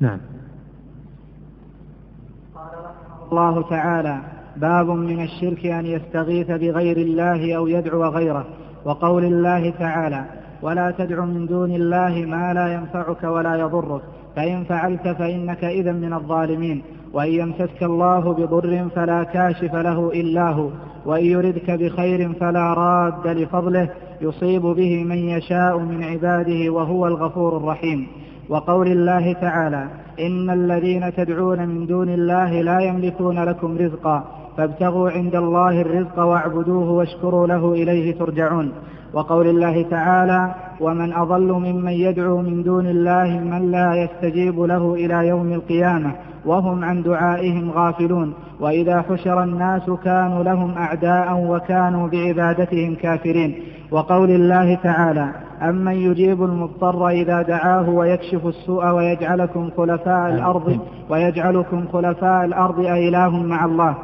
نعم. قال رحمه الله تعالى باب من الشرك أن يستغيث بغير الله أو يدعو غيره وقول الله تعالى ولا تدع من دون الله ما لا ينفعك ولا يضرك فإن فعلت فإنك إذا من الظالمين وإن يمسسك الله بضر فلا كاشف له إلا هو وإن يردك بخير فلا راد لفضله يصيب به من يشاء من عباده وهو الغفور الرحيم. وقول الله تعالى إن الذين تدعون من دون الله لا يملكون لكم رزقا فابتغوا عند الله الرزق واعبدوه واشكروا له إليه ترجعون. وقول الله تعالى ومن أضل ممن يدعو من دون الله من لا يستجيب له إلى يوم القيامة وهم عن دعائهم غافلون. وإذا حشر الناس كانوا لهم أعداء وكانوا بعبادتهم كافرين. وقول الله تعالى أمن يجيب المضطر إذا دعاه ويكشف السوء ويجعلكم خلفاء الأرض ويجعلكم خلفاء الأرض أإله مع الله.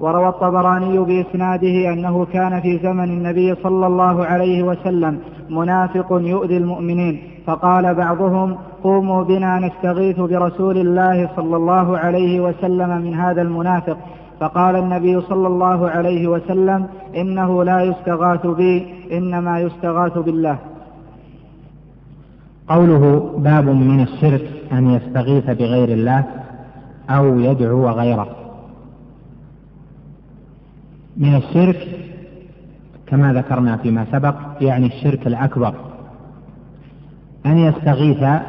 وروى الطبراني بإسناده أنه كان في زمن النبي صلى الله عليه وسلم منافق يؤذي المؤمنين. فقال بعضهم قوموا بنا نستغيث برسول الله صلى الله عليه وسلم من هذا المنافق. فقال النبي صلى الله عليه وسلم إنه لا يستغاث بي إنما يستغاث بالله. قوله باب من الشرك أن يستغيث بغير الله أو يدعو غيره. من الشرك كما ذكرنا فيما سبق يعني الشرك الأكبر. أن يستغيث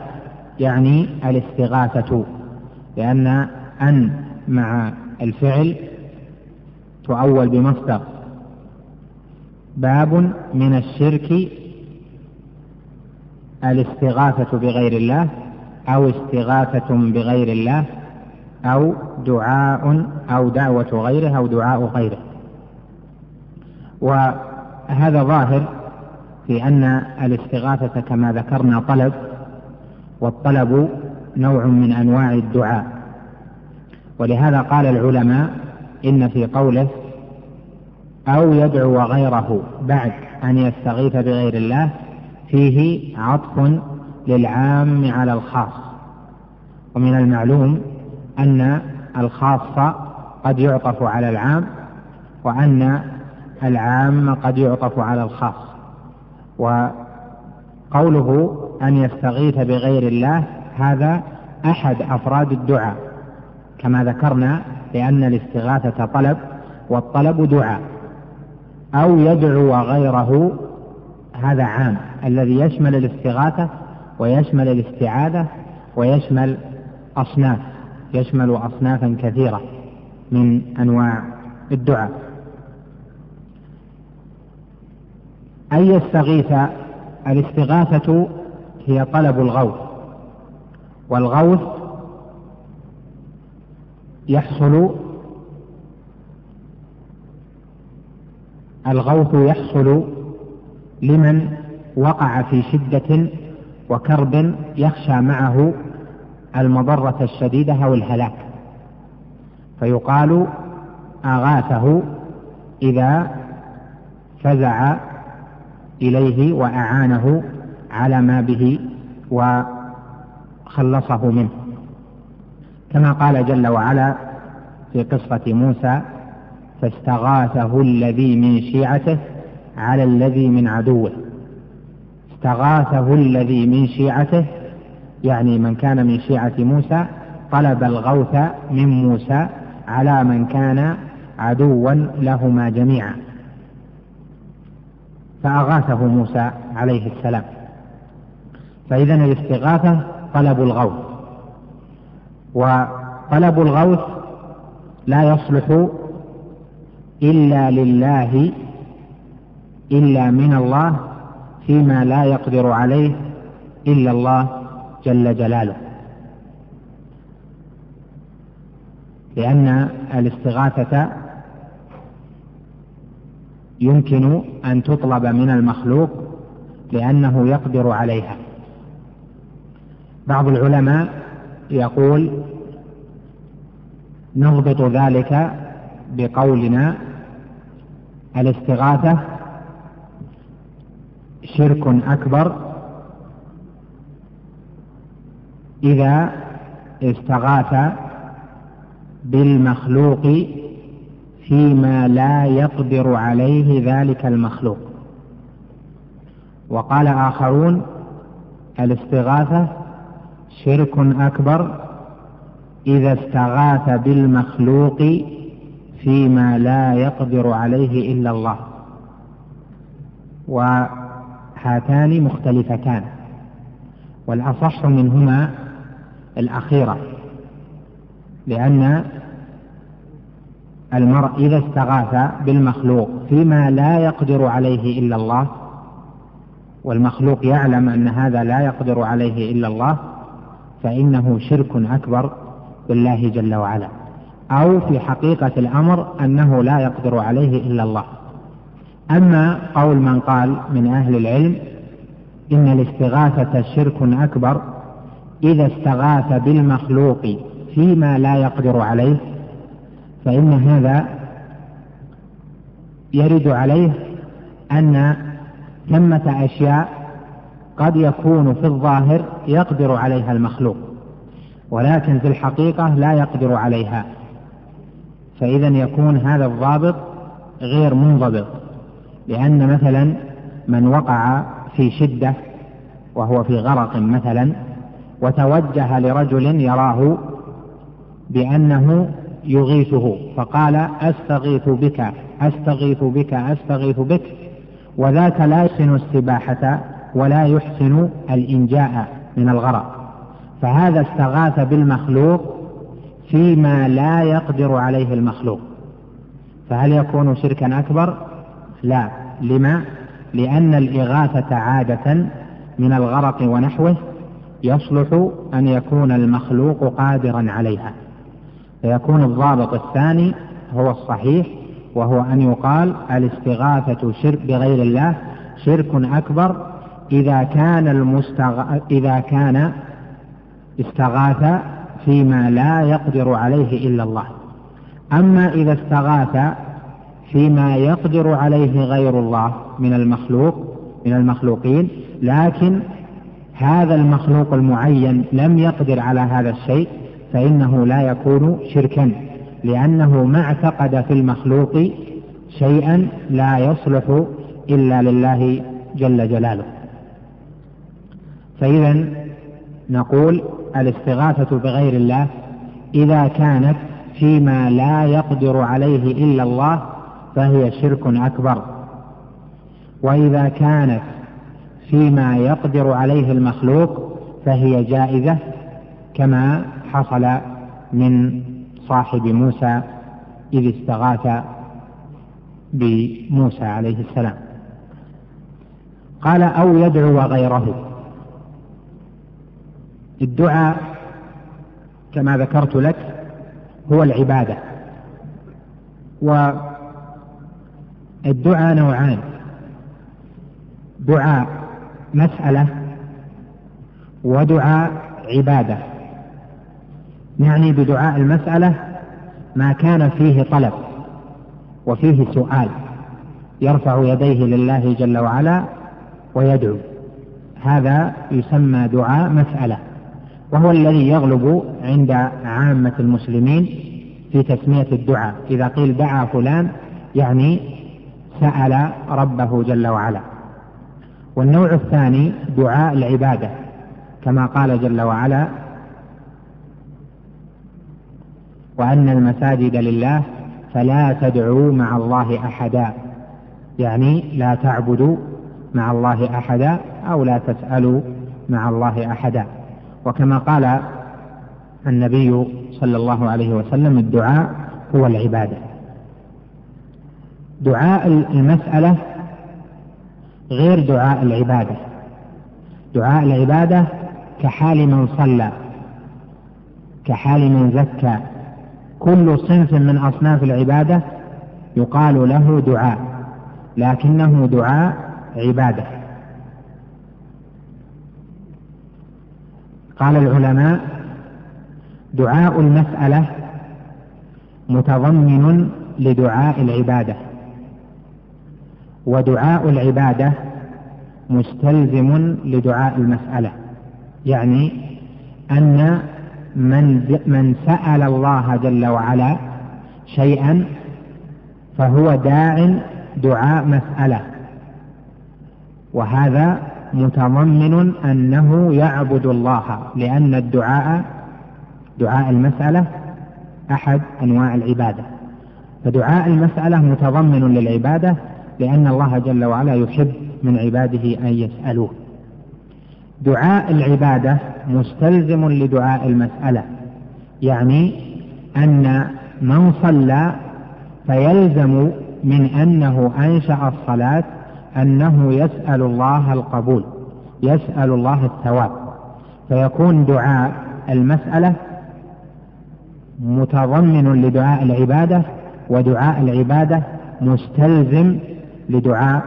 يعني الاستغاثة لأن أن مع الفعل تؤول بمصدر. باب من الشرك الاستغاثة بغير الله أو استغاثة بغير الله أو دعاء أو دعوة غيره أو دعاء غيره. وهذا ظاهر في أن الاستغاثة كما ذكرنا طلب والطلب نوع من أنواع الدعاء. ولهذا قال العلماء إن في قوله أو يدعو غيره بعد أن يستغيث بغير الله فيه عطف للعام على الخاص. ومن المعلوم أن الخاص قد يعطف على العام وأن العام قد يعطف على الخاص. وقوله أن يستغيث بغير الله هذا أحد أفراد الدعاء. كما ذكرنا لأن الاستغاثة طلب والطلب دعاء. أو يدعو غيره هذا عام الذي يشمل الاستغاثة ويشمل الاستعاذة ويشمل أصناف يشمل أصنافا كثيرة من أنواع الدعاء. أن يستغيث الاستغاثة هي طلب الغوث والغوث يحصل الغوث يحصل لمن وقع في شدة وكرب يخشى معه المضرة الشديدة أو الهلاك. فيقال أغاثه إذا فزع إليه وأعانه على ما به وخلصه منه. كما قال جل وعلا في قصة موسى فاستغاثه الذي من شيعته على الذي من عدوه. استغاثه الذي من شيعته يعني من كان من شيعة موسى طلب الغوث من موسى على من كان عدوا لهما جميعا. فأغاثه موسى عليه السلام. فإذا الاستغاثة طلب الغوث. وطلب الغوث لا يصلح إلا لله إلا من الله فيما لا يقدر عليه إلا الله جل جلاله. لأن الاستغاثة يمكن أن تطلب من المخلوق لأنه يقدر عليها. بعض العلماء يقول نضبط ذلك بقولنا الاستغاثة شرك أكبر إذا استغاث بالمخلوق فيما لا يقدر عليه ذلك المخلوق. وقال آخرون الاستغاثة شرك أكبر إذا استغاث بالمخلوق فيما لا يقدر عليه إلا الله. وهاتان مختلفتان. والأصح منهما الأخيرة لأن المرء إذا استغاث بالمخلوق فيما لا يقدر عليه إلا الله والمخلوق يعلم أن هذا لا يقدر عليه إلا الله فإنه شرك أكبر بالله جل وعلا. أو في حقيقة الأمر أنه لا يقدر عليه إلا الله. أما قول من قال من أهل العلم إن الاستغاثة شرك أكبر إذا استغاث بالمخلوق فيما لا يقدر عليه فإن هذا يرد عليه أن ثمة أشياء قد يكون في الظاهر يقدر عليها المخلوق ولكن في الحقيقة لا يقدر عليها. فإذا يكون هذا الضابط غير منضبط. لأن مثلا من وقع في شدة وهو في غرق مثلا وتوجه لرجل يراه بأنه يغيثه فقال أستغيث بك أستغيث بك أستغيث بك وذاك لا يحسن السباحة ولا يحسن الإنجاء من الغرق فهذا استغاث بالمخلوق فيما لا يقدر عليه المخلوق فهل يكون شركا أكبر؟ لا. لما؟ لأن الإغاثة عادة من الغرق ونحوه يصلح أن يكون المخلوق قادرا عليها. فيكون الضابط الثاني هو الصحيح وهو أن يقال الاستغاثة شرك بغير الله شرك أكبر إذا كان المستغ... إذا كان استغاث فيما لا يقدر عليه إلا الله. أما إذا استغاث فيما يقدر عليه غير الله من المخلوق من المخلوقين. لكن هذا المخلوق المعين لم يقدر على هذا الشيء فإنه لا يكون شركا. لأنه ما اعتقد في المخلوق شيئا لا يصلح إلا لله جل جلاله. فإذا نقول الاستغاثة بغير الله إذا كانت فيما لا يقدر عليه إلا الله فهي شرك أكبر. وإذا كانت فيما يقدر عليه المخلوق فهي جائزة كما حصل من صاحب موسى إذ استغاث بموسى عليه السلام. قال أو يدعو غيره. الدعاء كما ذكرت لك هو العبادة. والدعاء نوعان. دعاء مسألة ودعاء عبادة. يعني بدعاء المسألة ما كان فيه طلب وفيه سؤال يرفع يديه لله جل وعلا ويدعو. هذا يسمى دعاء مسألة. وهو الذي يغلب عند عامة المسلمين في تسمية الدعاء. إذا قيل دعا فلان يعني سأل ربه جل وعلا. والنوع الثاني دعاء العبادة كما قال جل وعلا وأن المساجد لله فلا تدعوا مع الله أحدا يعني لا تعبدوا مع الله أحدا أو لا تسألوا مع الله أحدا. وكما قال النبي صلى الله عليه وسلم الدعاء هو العبادة. دعاء المسألة غير دعاء العبادة. دعاء العبادة كحال من صلى كحال من زكى. كل صنف من أصناف العبادة يقال له دعاء لكنه دعاء عبادة. قال العلماء دعاء المسألة متضمن لدعاء العبادة. ودعاء العبادة مستلزم لدعاء المسألة. يعني أن من من سأل الله جل وعلا شيئا فهو داع دعاء مسألة. وهذا متضمن أنه يعبد الله لأن الدعاء دعاء المسألة أحد أنواع العبادة. فدعاء المسألة متضمن للعبادة لأن الله جل وعلا يحب من عباده أن يسألوه. دعاء العبادة مستلزم لدعاء المسألة يعني أن من صلى فيلزم من أنه أنشأ الصلاة أنه يسأل الله القبول يسأل الله الثواب. فيكون دعاء المسألة متضمن لدعاء العبادة ودعاء العبادة مستلزم لدعاء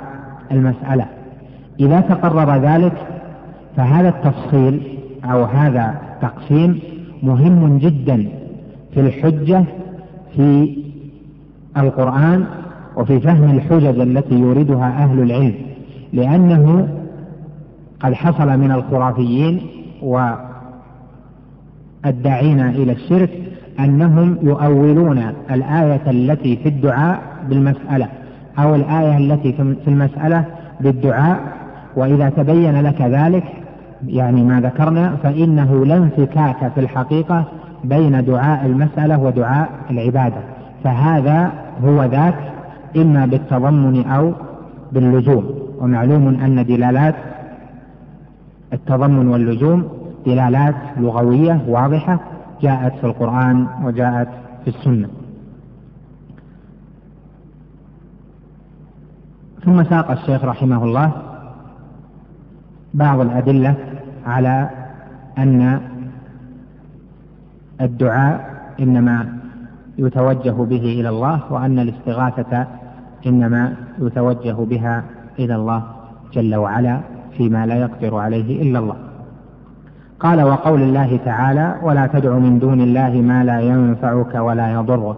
المسألة. إذا تقرر ذلك فهذا التفصيل أو هذا التقسيم مهم جدا في الحجة في القرآن وفي فهم الحجج التي يوردها أهل العلم. لأنه قد حصل من الخرافيين والداعين إلى الشرك أنهم يؤولون الآية التي في الدعاء بالمسألة. أو الآية التي في المسألة بالدعاء وإذا تبين لك ذلك يعني ما ذكرنا فإنه لا انفكاك في الحقيقة بين دعاء المسألة ودعاء العبادة. فهذا هو ذاك إما بالتضمن أو باللزوم. ومعلوم أن دلالات التضمن واللزوم دلالات لغوية واضحة جاءت في القرآن وجاءت في السنة. ثم ساق الشيخ رحمه الله بعض الأدلة على أن الدعاء إنما يتوجه به إلى الله وأن الاستغاثة إنما يتوجه بها إلى الله جل وعلا فيما لا يقدر عليه إلا الله. قال وقول الله تعالى ولا تدع من دون الله ما لا ينفعك ولا يضرك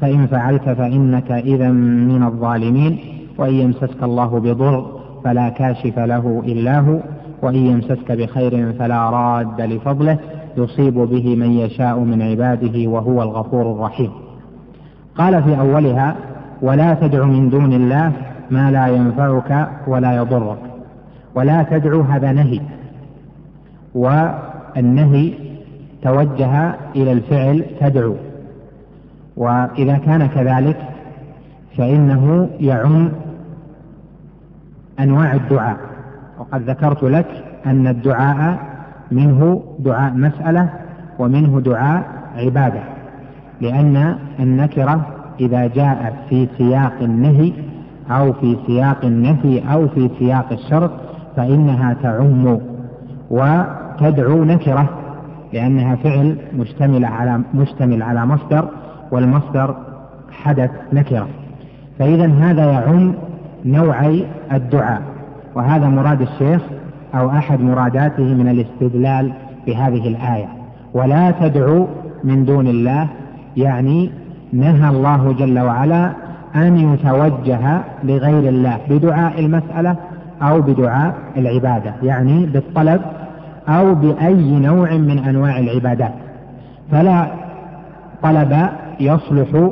فإن فعلت فإنك إذا من الظالمين. وإن يمسسك الله بضر فلا كاشف له إلا هو وإن يمسسك بخير فلا راد لفضله يصيب به من يشاء من عباده وهو الغفور الرحيم. قال في أولها ولا تدع من دون الله ما لا ينفعك ولا يضرك ولا تدعو هذا نهي والنهي توجه إلى الفعل تدعو وإذا كان كذلك فإنه يعم أنواع الدعاء. وقد ذكرت لك أن الدعاء منه دعاء مسألة ومنه دعاء عبادة. لأن النكرة إذا جاءت في سياق النهي أو في سياق النفي أو في سياق الشرط فإنها تعم وتدعو نكرة لأنها فعل مشتمل على مشتمل على مصدر والمصدر حدث نكرة. فإذا هذا يعم نوعي الدعاء وهذا مراد الشيخ أو أحد مراداته من الاستدلال بهذه الآية. ولا تدعو من دون الله يعني نهى الله جل وعلا أن يتوجه لغير الله بدعاء المسألة أو بدعاء العبادة يعني بالطلب أو بأي نوع من أنواع العبادات. فلا طلب يصلح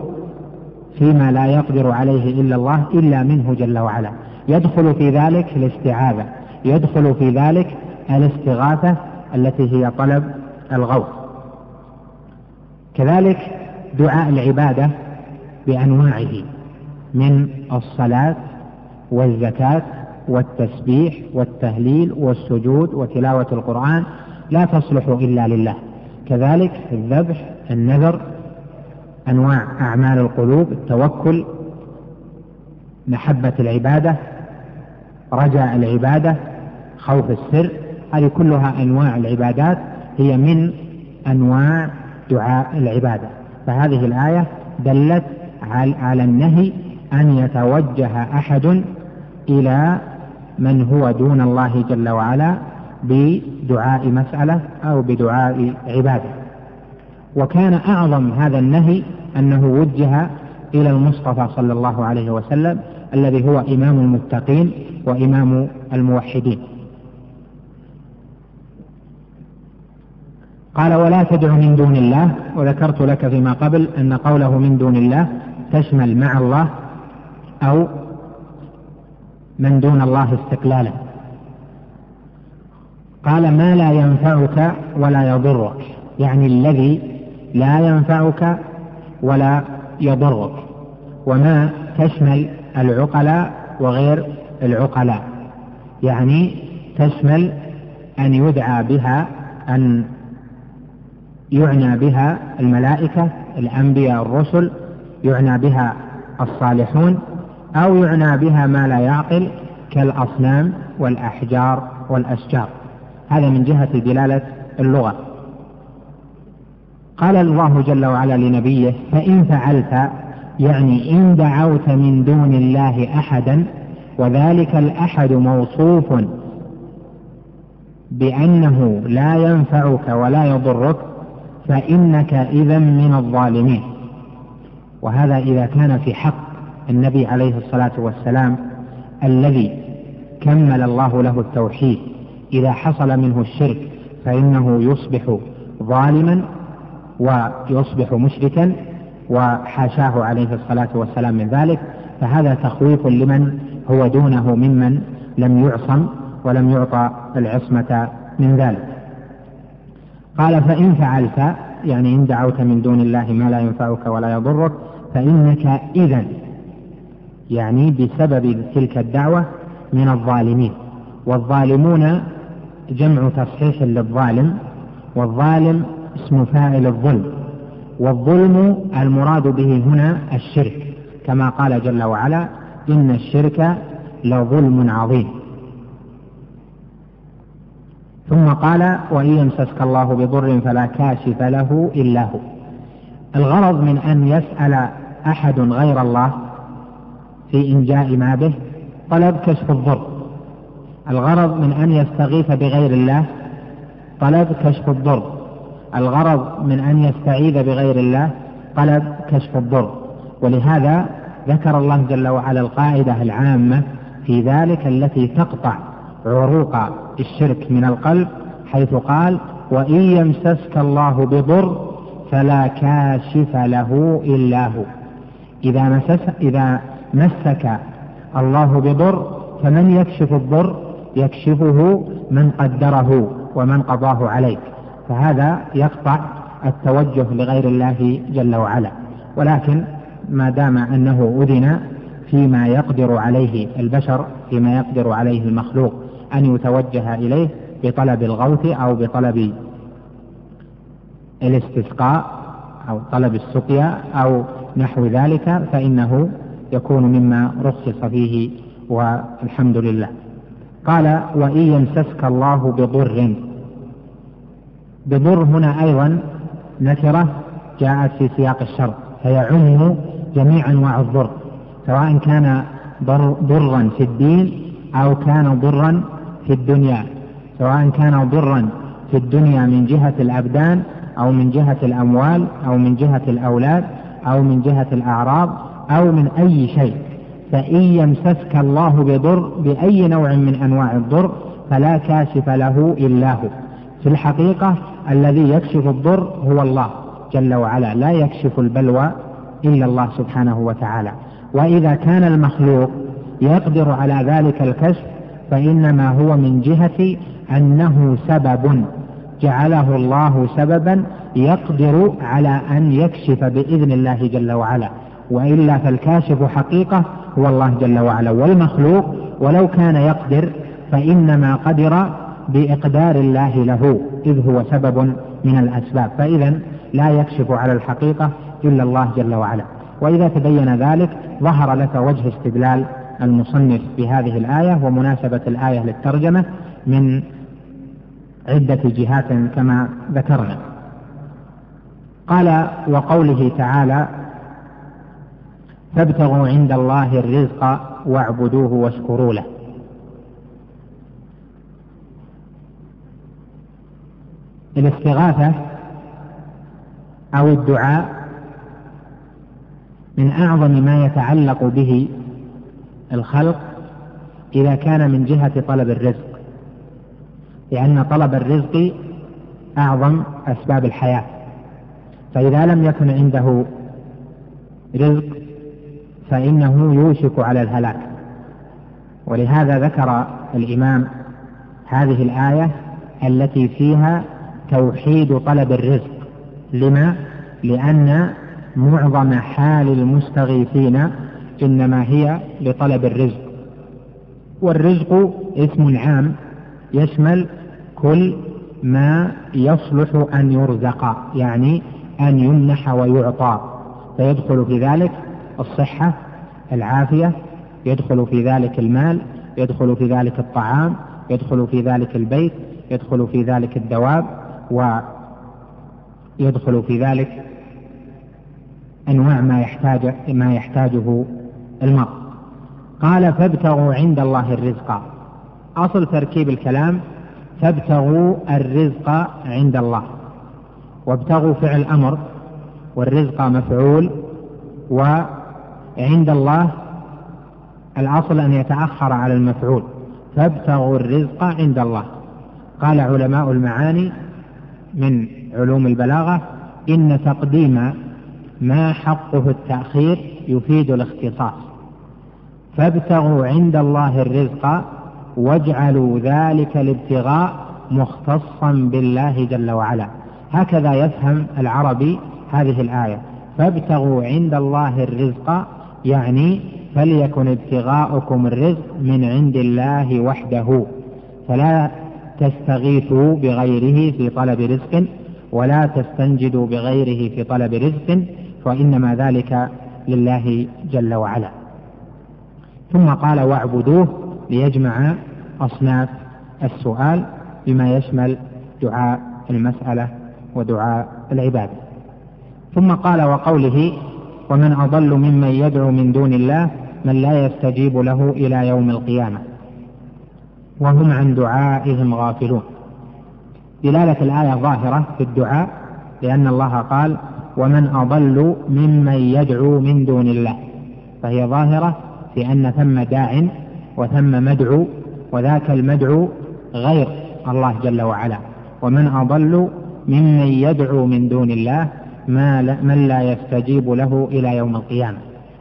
فيما لا يقدر عليه إلا الله إلا منه جل وعلا. يدخل في ذلك الاستعاذة يدخل في ذلك الاستغاثة التي هي طلب الغوث. كذلك دعاء العبادة بأنواعه من الصلاة والزكاة والتسبيح والتهليل والسجود وتلاوة القرآن لا تصلح إلا لله. كذلك الذبح النذر أنواع أعمال القلوب التوكل محبة العبادة رجاء العبادة خوف السر هذه كلها أنواع العبادات هي من أنواع دعاء العبادة. فهذه الآية دلت على النهي أن يتوجه أحد إلى من هو دون الله جل وعلا بدعاء مسألة أو بدعاء عبادة. وكان أعظم هذا النهي أنه وجه إلى المصطفى صلى الله عليه وسلم الذي هو إمام المتقين وإمام الموحدين. قال ولا تدع من دون الله وذكرت لك فيما قبل أن قوله من دون الله تشمل مع الله أو من دون الله استقلالا. قال ما لا ينفعك ولا يضرك. يعني الذي لا ينفعك ولا يضرك وما تشمل العقلاء وغير العقلاء. يعني تشمل أن يدعى بها أن يعنى بها الملائكة الأنبياء الرسل يعنى بها الصالحون أو يعنى بها ما لا يعقل كالأصنام والأحجار والأشجار. هذا من جهة دلالة اللغة. قال الله جل وعلا لنبيه فإن فعلت يعني إن دعوت من دون الله أحدا وذلك الأحد موصوف بأنه لا ينفعك ولا يضرك فإنك إذا من الظالمين. وهذا إذا كان في حق النبي عليه الصلاة والسلام الذي كمل الله له التوحيد إذا حصل منه الشرك فإنه يصبح ظالما ويصبح مشركا وحاشاه عليه الصلاة والسلام من ذلك فهذا تخويف لمن هو دونه ممن لم يعصم ولم يعطى العصمة من ذلك. قال فإن فعلت يعني إن دعوت من دون الله ما لا ينفعك ولا يضرك فإنك إذا يعني بسبب تلك الدعوة من الظالمين. والظالمون جمع تصحيح للظالم والظالم اسم فاعل الظلم والظلم المراد به هنا الشرك كما قال جل وعلا إن الشرك لظلم عظيم. ثم قال وإن يمسسك الله بضر فلا كاشف له إلا هو. الغرض من أن يسأل أحد غير الله في إنجاء ما به طلب كشف الضر. الغرض من أن يستغيث بغير الله طلب كشف الضر. الغرض من أن يستعيذ بغير الله طلب كشف الضر. ولهذا ذكر الله جل وعلا القاعدة العامة في ذلك التي تقطع عروق الشرك من القلب حيث قال وإن يمسسك الله بضر فلا كاشف له إلا هو. إذا, مسس إذا مسك الله بضر فمن يكشف الضر؟ يكشفه من قدره ومن قضاه عليك. فهذا يقطع التوجه لغير الله جل وعلا. ولكن ما دام أنه أذن فيما يقدر عليه البشر فيما يقدر عليه المخلوق أن يتوجه إليه بطلب الغوث أو بطلب الاستسقاء أو طلب السقيا أو نحو ذلك فإنه يكون مما رخص فيه والحمد لله. قال وإن يمسسك الله بضر بضر هنا أيضا نكرة جاءت في سياق الشر فيعم جميع أنواع الضر سواء كان ضرا في الدين أو كان ضرا في الدنيا سواء كان ضرا في الدنيا من جهة الأبدان أو من جهة الأموال أو من جهة الأولاد أو من جهة الأعراض أو من أي شيء. فإن يمسسك الله بضر بأي نوع من أنواع الضر فلا كاشف له إلا هو. في الحقيقة الذي يكشف الضر هو الله جل وعلا. لا يكشف البلوى إلا الله سبحانه وتعالى. وإذا كان المخلوق يقدر على ذلك الكشف فإنما هو من جهة أنه سبب. جعله الله سببا يقدر على أن يكشف بإذن الله جل وعلا. وإلا فالكاشف حقيقة هو الله جل وعلا. والمخلوق ولو كان يقدر فإنما قدر بإقدار الله له إذ هو سبب من الأسباب. فإذا لا يكشف على الحقيقة إلا الله جل وعلا. وإذا تبين ذلك ظهر لك وجه استدلال المصنف بهذه الآية ومناسبة الآية للترجمة من عدة جهات كما ذكرنا. قال وقوله تعالى فابتغوا عند الله الرزق واعبدوه واشكروا له. الاستغاثة أو الدعاء من أعظم ما يتعلق به الخلق إذا كان من جهة طلب الرزق لأن طلب الرزق أعظم أسباب الحياة. فإذا لم يكن عنده رزق فإنه يوشك على الهلاك. ولهذا ذكر الإمام هذه الآية التي فيها توحيد طلب الرزق. لما؟ لأن معظم حال المستغيثين إنما هي لطلب الرزق. والرزق اسم عام يشمل كل ما يصلح أن يرزق يعني أن يمنح ويعطى. فيدخل في ذلك الصحة العافية يدخل في ذلك المال يدخل في ذلك الطعام يدخل في ذلك البيت يدخل في ذلك الدواب. ويدخل في ذلك أنواع ما يحتاج ما يحتاجه المرء. قال فابتغوا عند الله الرزق. أصل تركيب الكلام فابتغوا الرزق عند الله. وابتغوا فعل أمر والرزق مفعول وعند الله الأصل أن يتأخر على المفعول. فابتغوا الرزق عند الله. قال علماء المعاني من علوم البلاغة إن تقديم ما حقه التأخير يفيد الاختصاص. فابتغوا عند الله الرزق واجعلوا ذلك الابتغاء مختصا بالله جل وعلا. هكذا يفهم العربي هذه الآية. فابتغوا عند الله الرزق يعني فليكن ابتغاؤكم الرزق من عند الله وحده. فلا تستغيثوا بغيره في طلب رزق ولا تستنجدوا بغيره في طلب رزق وإنما ذلك لله جل وعلا. ثم قال واعبدوه ليجمع أصناف السؤال بما يشمل دعاء المسألة ودعاء العبادة. ثم قال وقوله ومن أضل ممن يدعو من دون الله من لا يستجيب له إلى يوم القيامة. وهم عن دعائهم غافلون. دلالة الآية ظاهرة في الدعاء لأن الله قال ومن أضل ممن يدعو من دون الله فهي ظاهرة في أن ثم داع وثم مدعو وذاك المدعو غير الله جل وعلا. ومن أضل ممن يدعو من دون الله ما من لا يستجيب له إلى يوم القيامة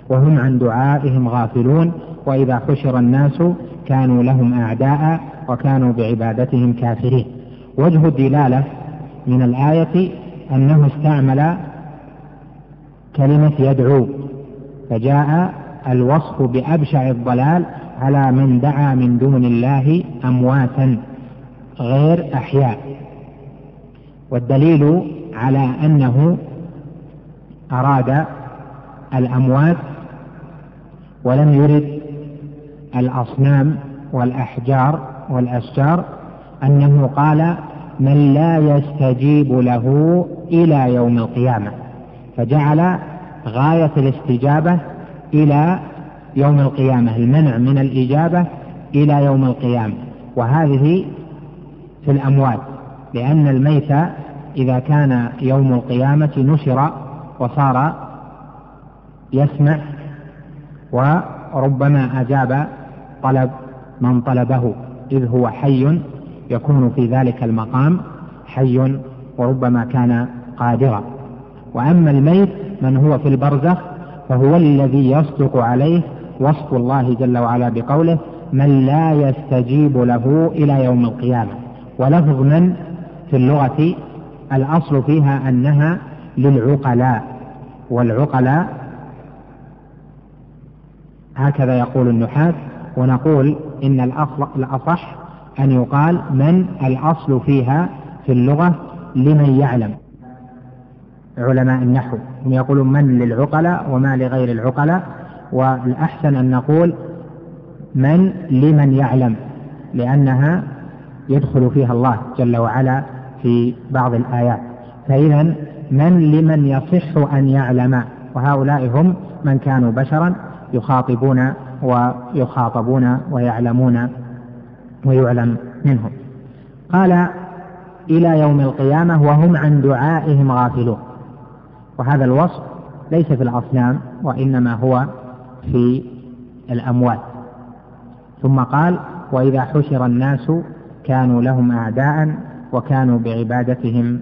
وهم عن دعائهم غافلون وإذا حشر الناس كانوا لهم أعداء وكانوا بعبادتهم كافرين. وجه الدلالة من الآية أنه استعمل كلمة يدعو فجاء الوصف بأبشع الضلال على من دعا من دون الله أمواتا غير أحياء. والدليل على أنه أراد الأموات ولم يرد الأصنام والأحجار والأشجار أنه قال من لا يستجيب له إلى يوم القيامة فجعل غاية الاستجابة إلى يوم القيامة المنع من الإجابة إلى يوم القيامة. وهذه في الأموات لأن الميت إذا كان يوم القيامة نشر وصار يسمع وربما أجاب طلب من طلبه إذ هو حي يكون في ذلك المقام حي وربما كان قادرا. وأما الميت من هو في البرزخ فهو الذي يصدق عليه وصف الله جل وعلا بقوله من لا يستجيب له إلى يوم القيامة ولفظ من في اللغة الأصل فيها أنها للعقلاء والعقلاء هكذا يقول النحاة ونقول إن الأصح أن يقال من الأصل فيها في اللغة لمن يعلم. علماء النحو هم يقولون من للعقلاء وما لغير العقلاء والأحسن أن نقول من لمن يعلم لأنها يدخل فيها الله جل وعلا في بعض الآيات. فإذا من لمن يصح أن يعلم؟ وهؤلاء هم من كانوا بشرا يخاطبون ويخاطبون ويعلمون ويعلم منهم. قال إلى يوم القيامة وهم عن دعائهم غافلون. وهذا الوصف ليس في الأصنام وإنما هو في الأموات ثم قال وإذا حشر الناس كانوا لهم أعداء وكانوا بعبادتهم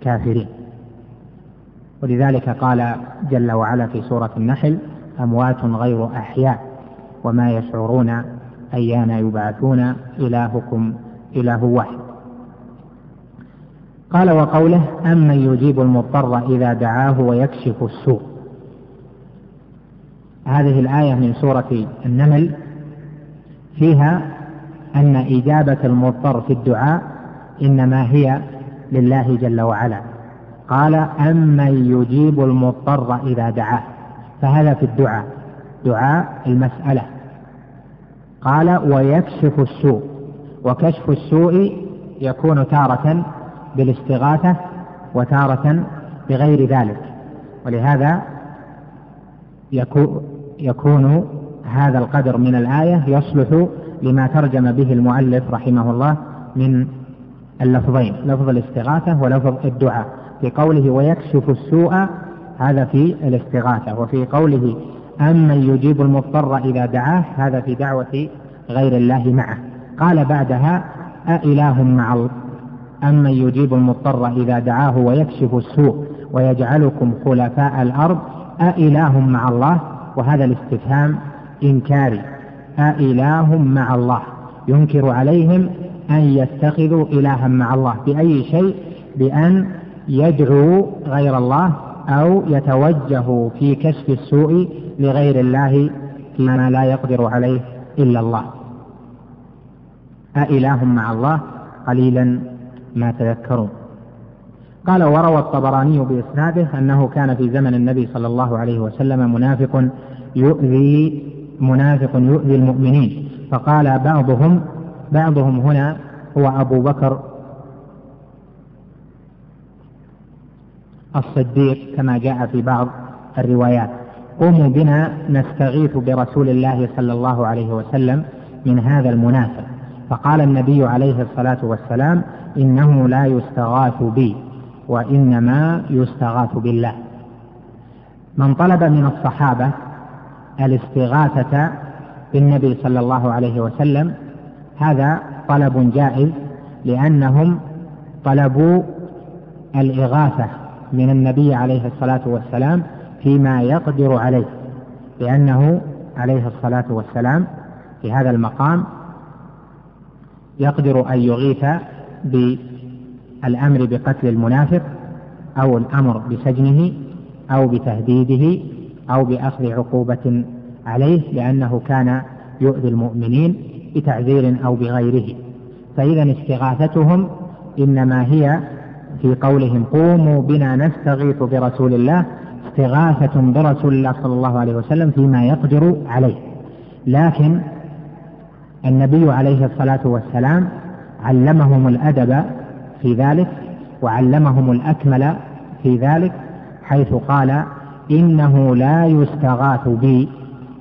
كافرين. ولذلك قال جل وعلا في سورة النحل أموات غير أحياء وما يشعرون أيان يبعثون إلهكم إله واحد. قال وقوله أمن يجيب المضطر إذا دعاه ويكشف السوء. هذه الآية من سورة النمل فيها أن إجابة المضطر في الدعاء إنما هي لله جل وعلا. قال أمن يجيب المضطر إذا دعاه. فهذا في الدعاء دعاء المسألة. قال ويكشف السوء. وكشف السوء يكون تارة بالاستغاثة وتارة بغير ذلك. ولهذا يكون هذا القدر من الآية يصلح لما ترجم به المؤلف رحمه الله من اللفظين لفظ الاستغاثة ولفظ الدعاء. في قوله ويكشف السوء هذا في الاستغاثة وفي قوله أمن يجيب المضطر إذا دعاه هذا في دعوة غير الله معه. قال بعدها أإله مع أمن يجيب المضطر إذا دعاه ويكشف السوء ويجعلكم خلفاء الأرض أإله مع الله. وهذا الاستفهام إنكاري. أإله مع الله. ينكر عليهم أن يتخذوا إلها مع الله. بأي شيء؟ بأن يدعوا غير الله أو يتوجهوا في كشف السوء لغير الله فيما لا يقدر عليه إلا الله. أإله مع الله قليلا ما تذكرون. قال وروى الطبراني بإسناده أنه كان في زمن النبي صلى الله عليه وسلم منافق يؤذي منافق يؤذي المؤمنين. فقال بعضهم بعضهم هنا هو أبو بكر الصديق كما جاء في بعض الروايات. قوموا بنا نستغيث برسول الله صلى الله عليه وسلم من هذا المنافق. فقال النبي عليه الصلاة والسلام إنه لا يستغاث بي وإنما يستغاث بالله. من طلب من الصحابة الاستغاثة بالنبي صلى الله عليه وسلم هذا طلب جائز لأنهم طلبوا الإغاثة. من النبي عليه الصلاة والسلام فيما يقدر عليه لأنه عليه الصلاة والسلام في هذا المقام يقدر أن يغيث بالأمر بقتل المنافق أو الأمر بسجنه أو بتهديده أو بأخذ عقوبة عليه لأنه كان يؤذي المؤمنين بتعذير أو بغيره. فإذا استغاثتهم إنما هي في قولهم قوموا بنا نستغيث برسول الله استغاثة برسول الله صلى الله عليه وسلم فيما يقدر عليه. لكن النبي عليه الصلاة والسلام علمهم الأدب في ذلك وعلمهم الأكمل في ذلك حيث قال إنه لا يستغاث بي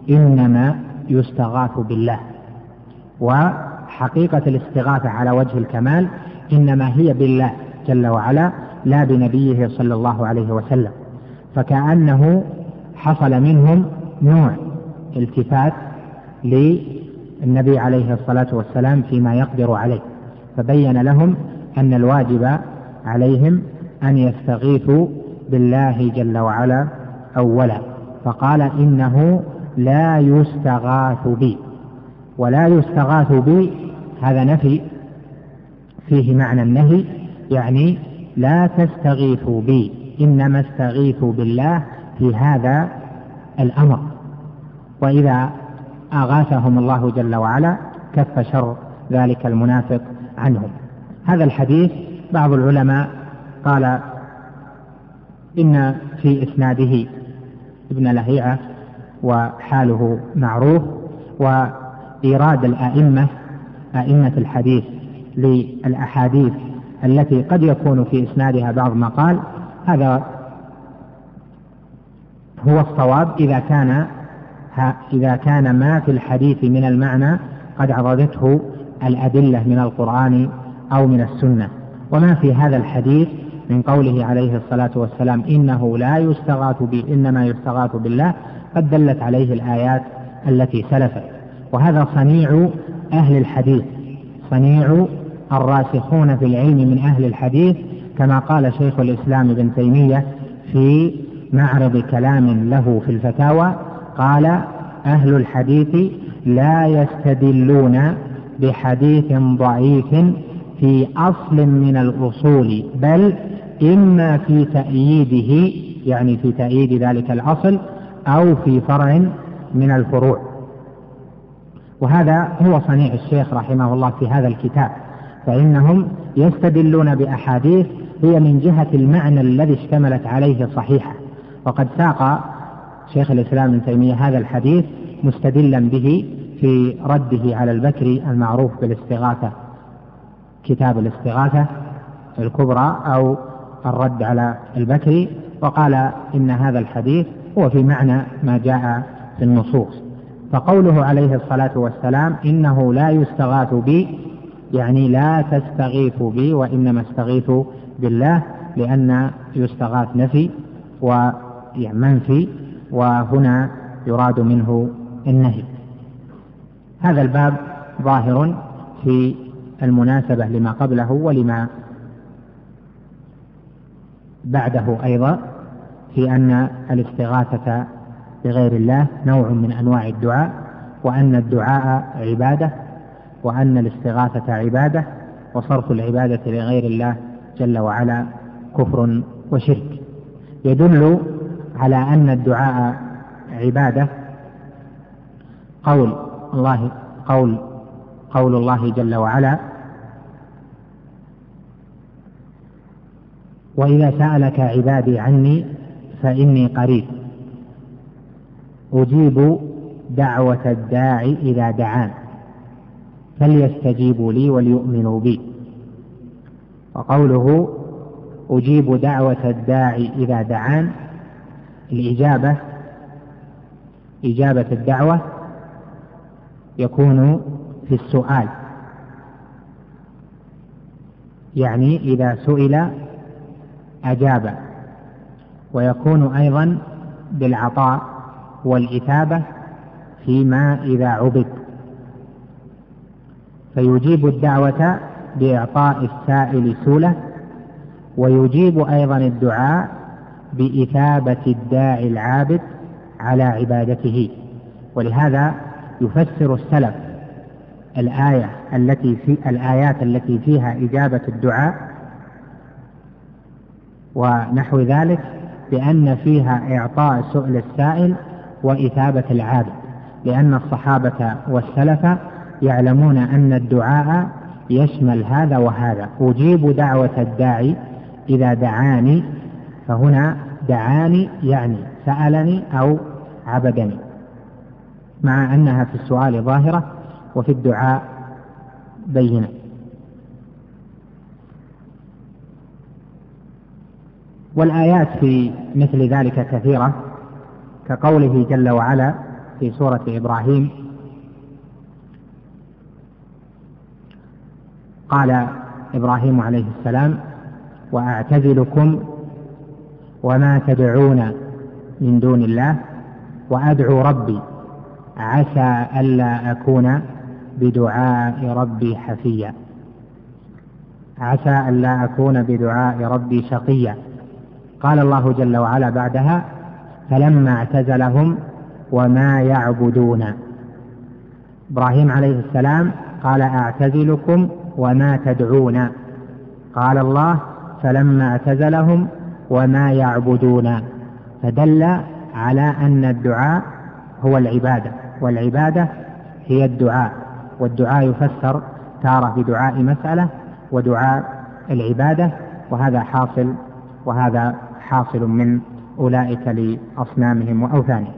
إنما يستغاث بالله. وحقيقة الاستغاثة على وجه الكمال إنما هي بالله. جل وعلا لا بنبيه صلى الله عليه وسلم فكأنه حصل منهم نوع التفات للنبي عليه الصلاة والسلام فيما يقدر عليه فبين لهم أن الواجب عليهم أن يستغيثوا بالله جل وعلا أولا فقال إنه لا يستغاث بي ولا يستغاث بي هذا نفي فيه معنى النهي يعني لا تستغيثوا بي إنما استغيثوا بالله في هذا الأمر. وإذا أغاثهم الله جل وعلا كف شر ذلك المنافق عنهم. هذا الحديث بعض العلماء قال إن في إسناده ابن لهيعة وحاله معروف وإيراد الأئمة أئمة الحديث للأحاديث التي قد يكون في إسنادها بعض ما قال هذا هو الصواب إذا كان إذا كان ما في الحديث من المعنى قد عرضته الأدلة من القرآن أو من السنة. وما في هذا الحديث من قوله عليه الصلاة والسلام إنه لا يستغاث بي إنما يستغاث بالله قد دلت عليه الآيات التي سلفت. وهذا صنيع أهل الحديث صنيع الراسخون في العلم من أهل الحديث كما قال شيخ الإسلام ابن تيمية في معرض كلام له في الفتاوى قال أهل الحديث لا يستدلون بحديث ضعيف في أصل من الأصول بل إما في تأييده يعني في تأييد ذلك الأصل أو في فرع من الفروع. وهذا هو صنيع الشيخ رحمه الله في هذا الكتاب. فإنهم يستدلون بأحاديث هي من جهة المعنى الذي اشتملت عليه صحيحة. وقد ساق شيخ الإسلام ابن تيمية هذا الحديث مستدلا به في رده على البكري المعروف بالاستغاثة كتاب الاستغاثة الكبرى أو الرد على البكري وقال إن هذا الحديث هو في معنى ما جاء في النصوص. فقوله عليه الصلاة والسلام إنه لا يستغاث بي يعني لا تستغيثوا بي وإنما استغيثوا بالله لأن يستغاث نفي ومنفي وهنا يراد منه النهي. هذا الباب ظاهر في المناسبة لما قبله ولما بعده أيضا في أن الاستغاثة بغير الله نوع من أنواع الدعاء وأن الدعاء عبادة وأن الاستغاثة عبادة وصرف العبادة لغير الله جل وعلا كفر وشرك. يدل على أن الدعاء عبادة. قول الله قول قول الله جل وعلا. وإذا سألك عبادي عني فإني قريب. أجيب دعوة الداعي إذا دعان. فليستجيبوا لي وليؤمنوا بي. وقوله أجيب دعوة الداعي إذا دعان الإجابة إجابة الدعوة يكون في السؤال. يعني إذا سئل أجاب. ويكون أيضا بالعطاء والإثابة فيما إذا عبد. فيجيب الدعوة بإعطاء السائل سولة ويجيب أيضا الدعاء بإثابة الداعي العابد على عبادته. ولهذا يفسر السلف الآية التي في الآيات التي فيها إجابة الدعاء ونحو ذلك بأن فيها إعطاء سؤل السائل وإثابة العابد لأن الصحابة والسلف يعلمون أن الدعاء يشمل هذا وهذا. أجيب دعوة الداعي إذا دعاني فهنا دعاني يعني سألني أو عبدني مع أنها في السؤال ظاهرة وفي الدعاء بينة. والآيات في مثل ذلك كثيرة كقوله جل وعلا في سورة إبراهيم قال إبراهيم عليه السلام وأعتزلكم وما تدعون من دون الله وأدعو ربي عسى ألا أكون بدعاء ربي حفيا. عسى ألا أكون بدعاء ربي شقيا. قال الله جل وعلا بعدها فلما اعتزلهم وما يعبدون. إبراهيم عليه السلام قال أعتزلكم وما تدعون. قال الله فلما اعتزلهم وما يعبدون. فدل على أن الدعاء هو العبادة والعبادة هي الدعاء. والدعاء يفسر تارة بدعاء مسألة ودعاء العبادة وهذا حاصل وهذا حاصل من أولئك لأصنامهم وأوثانهم.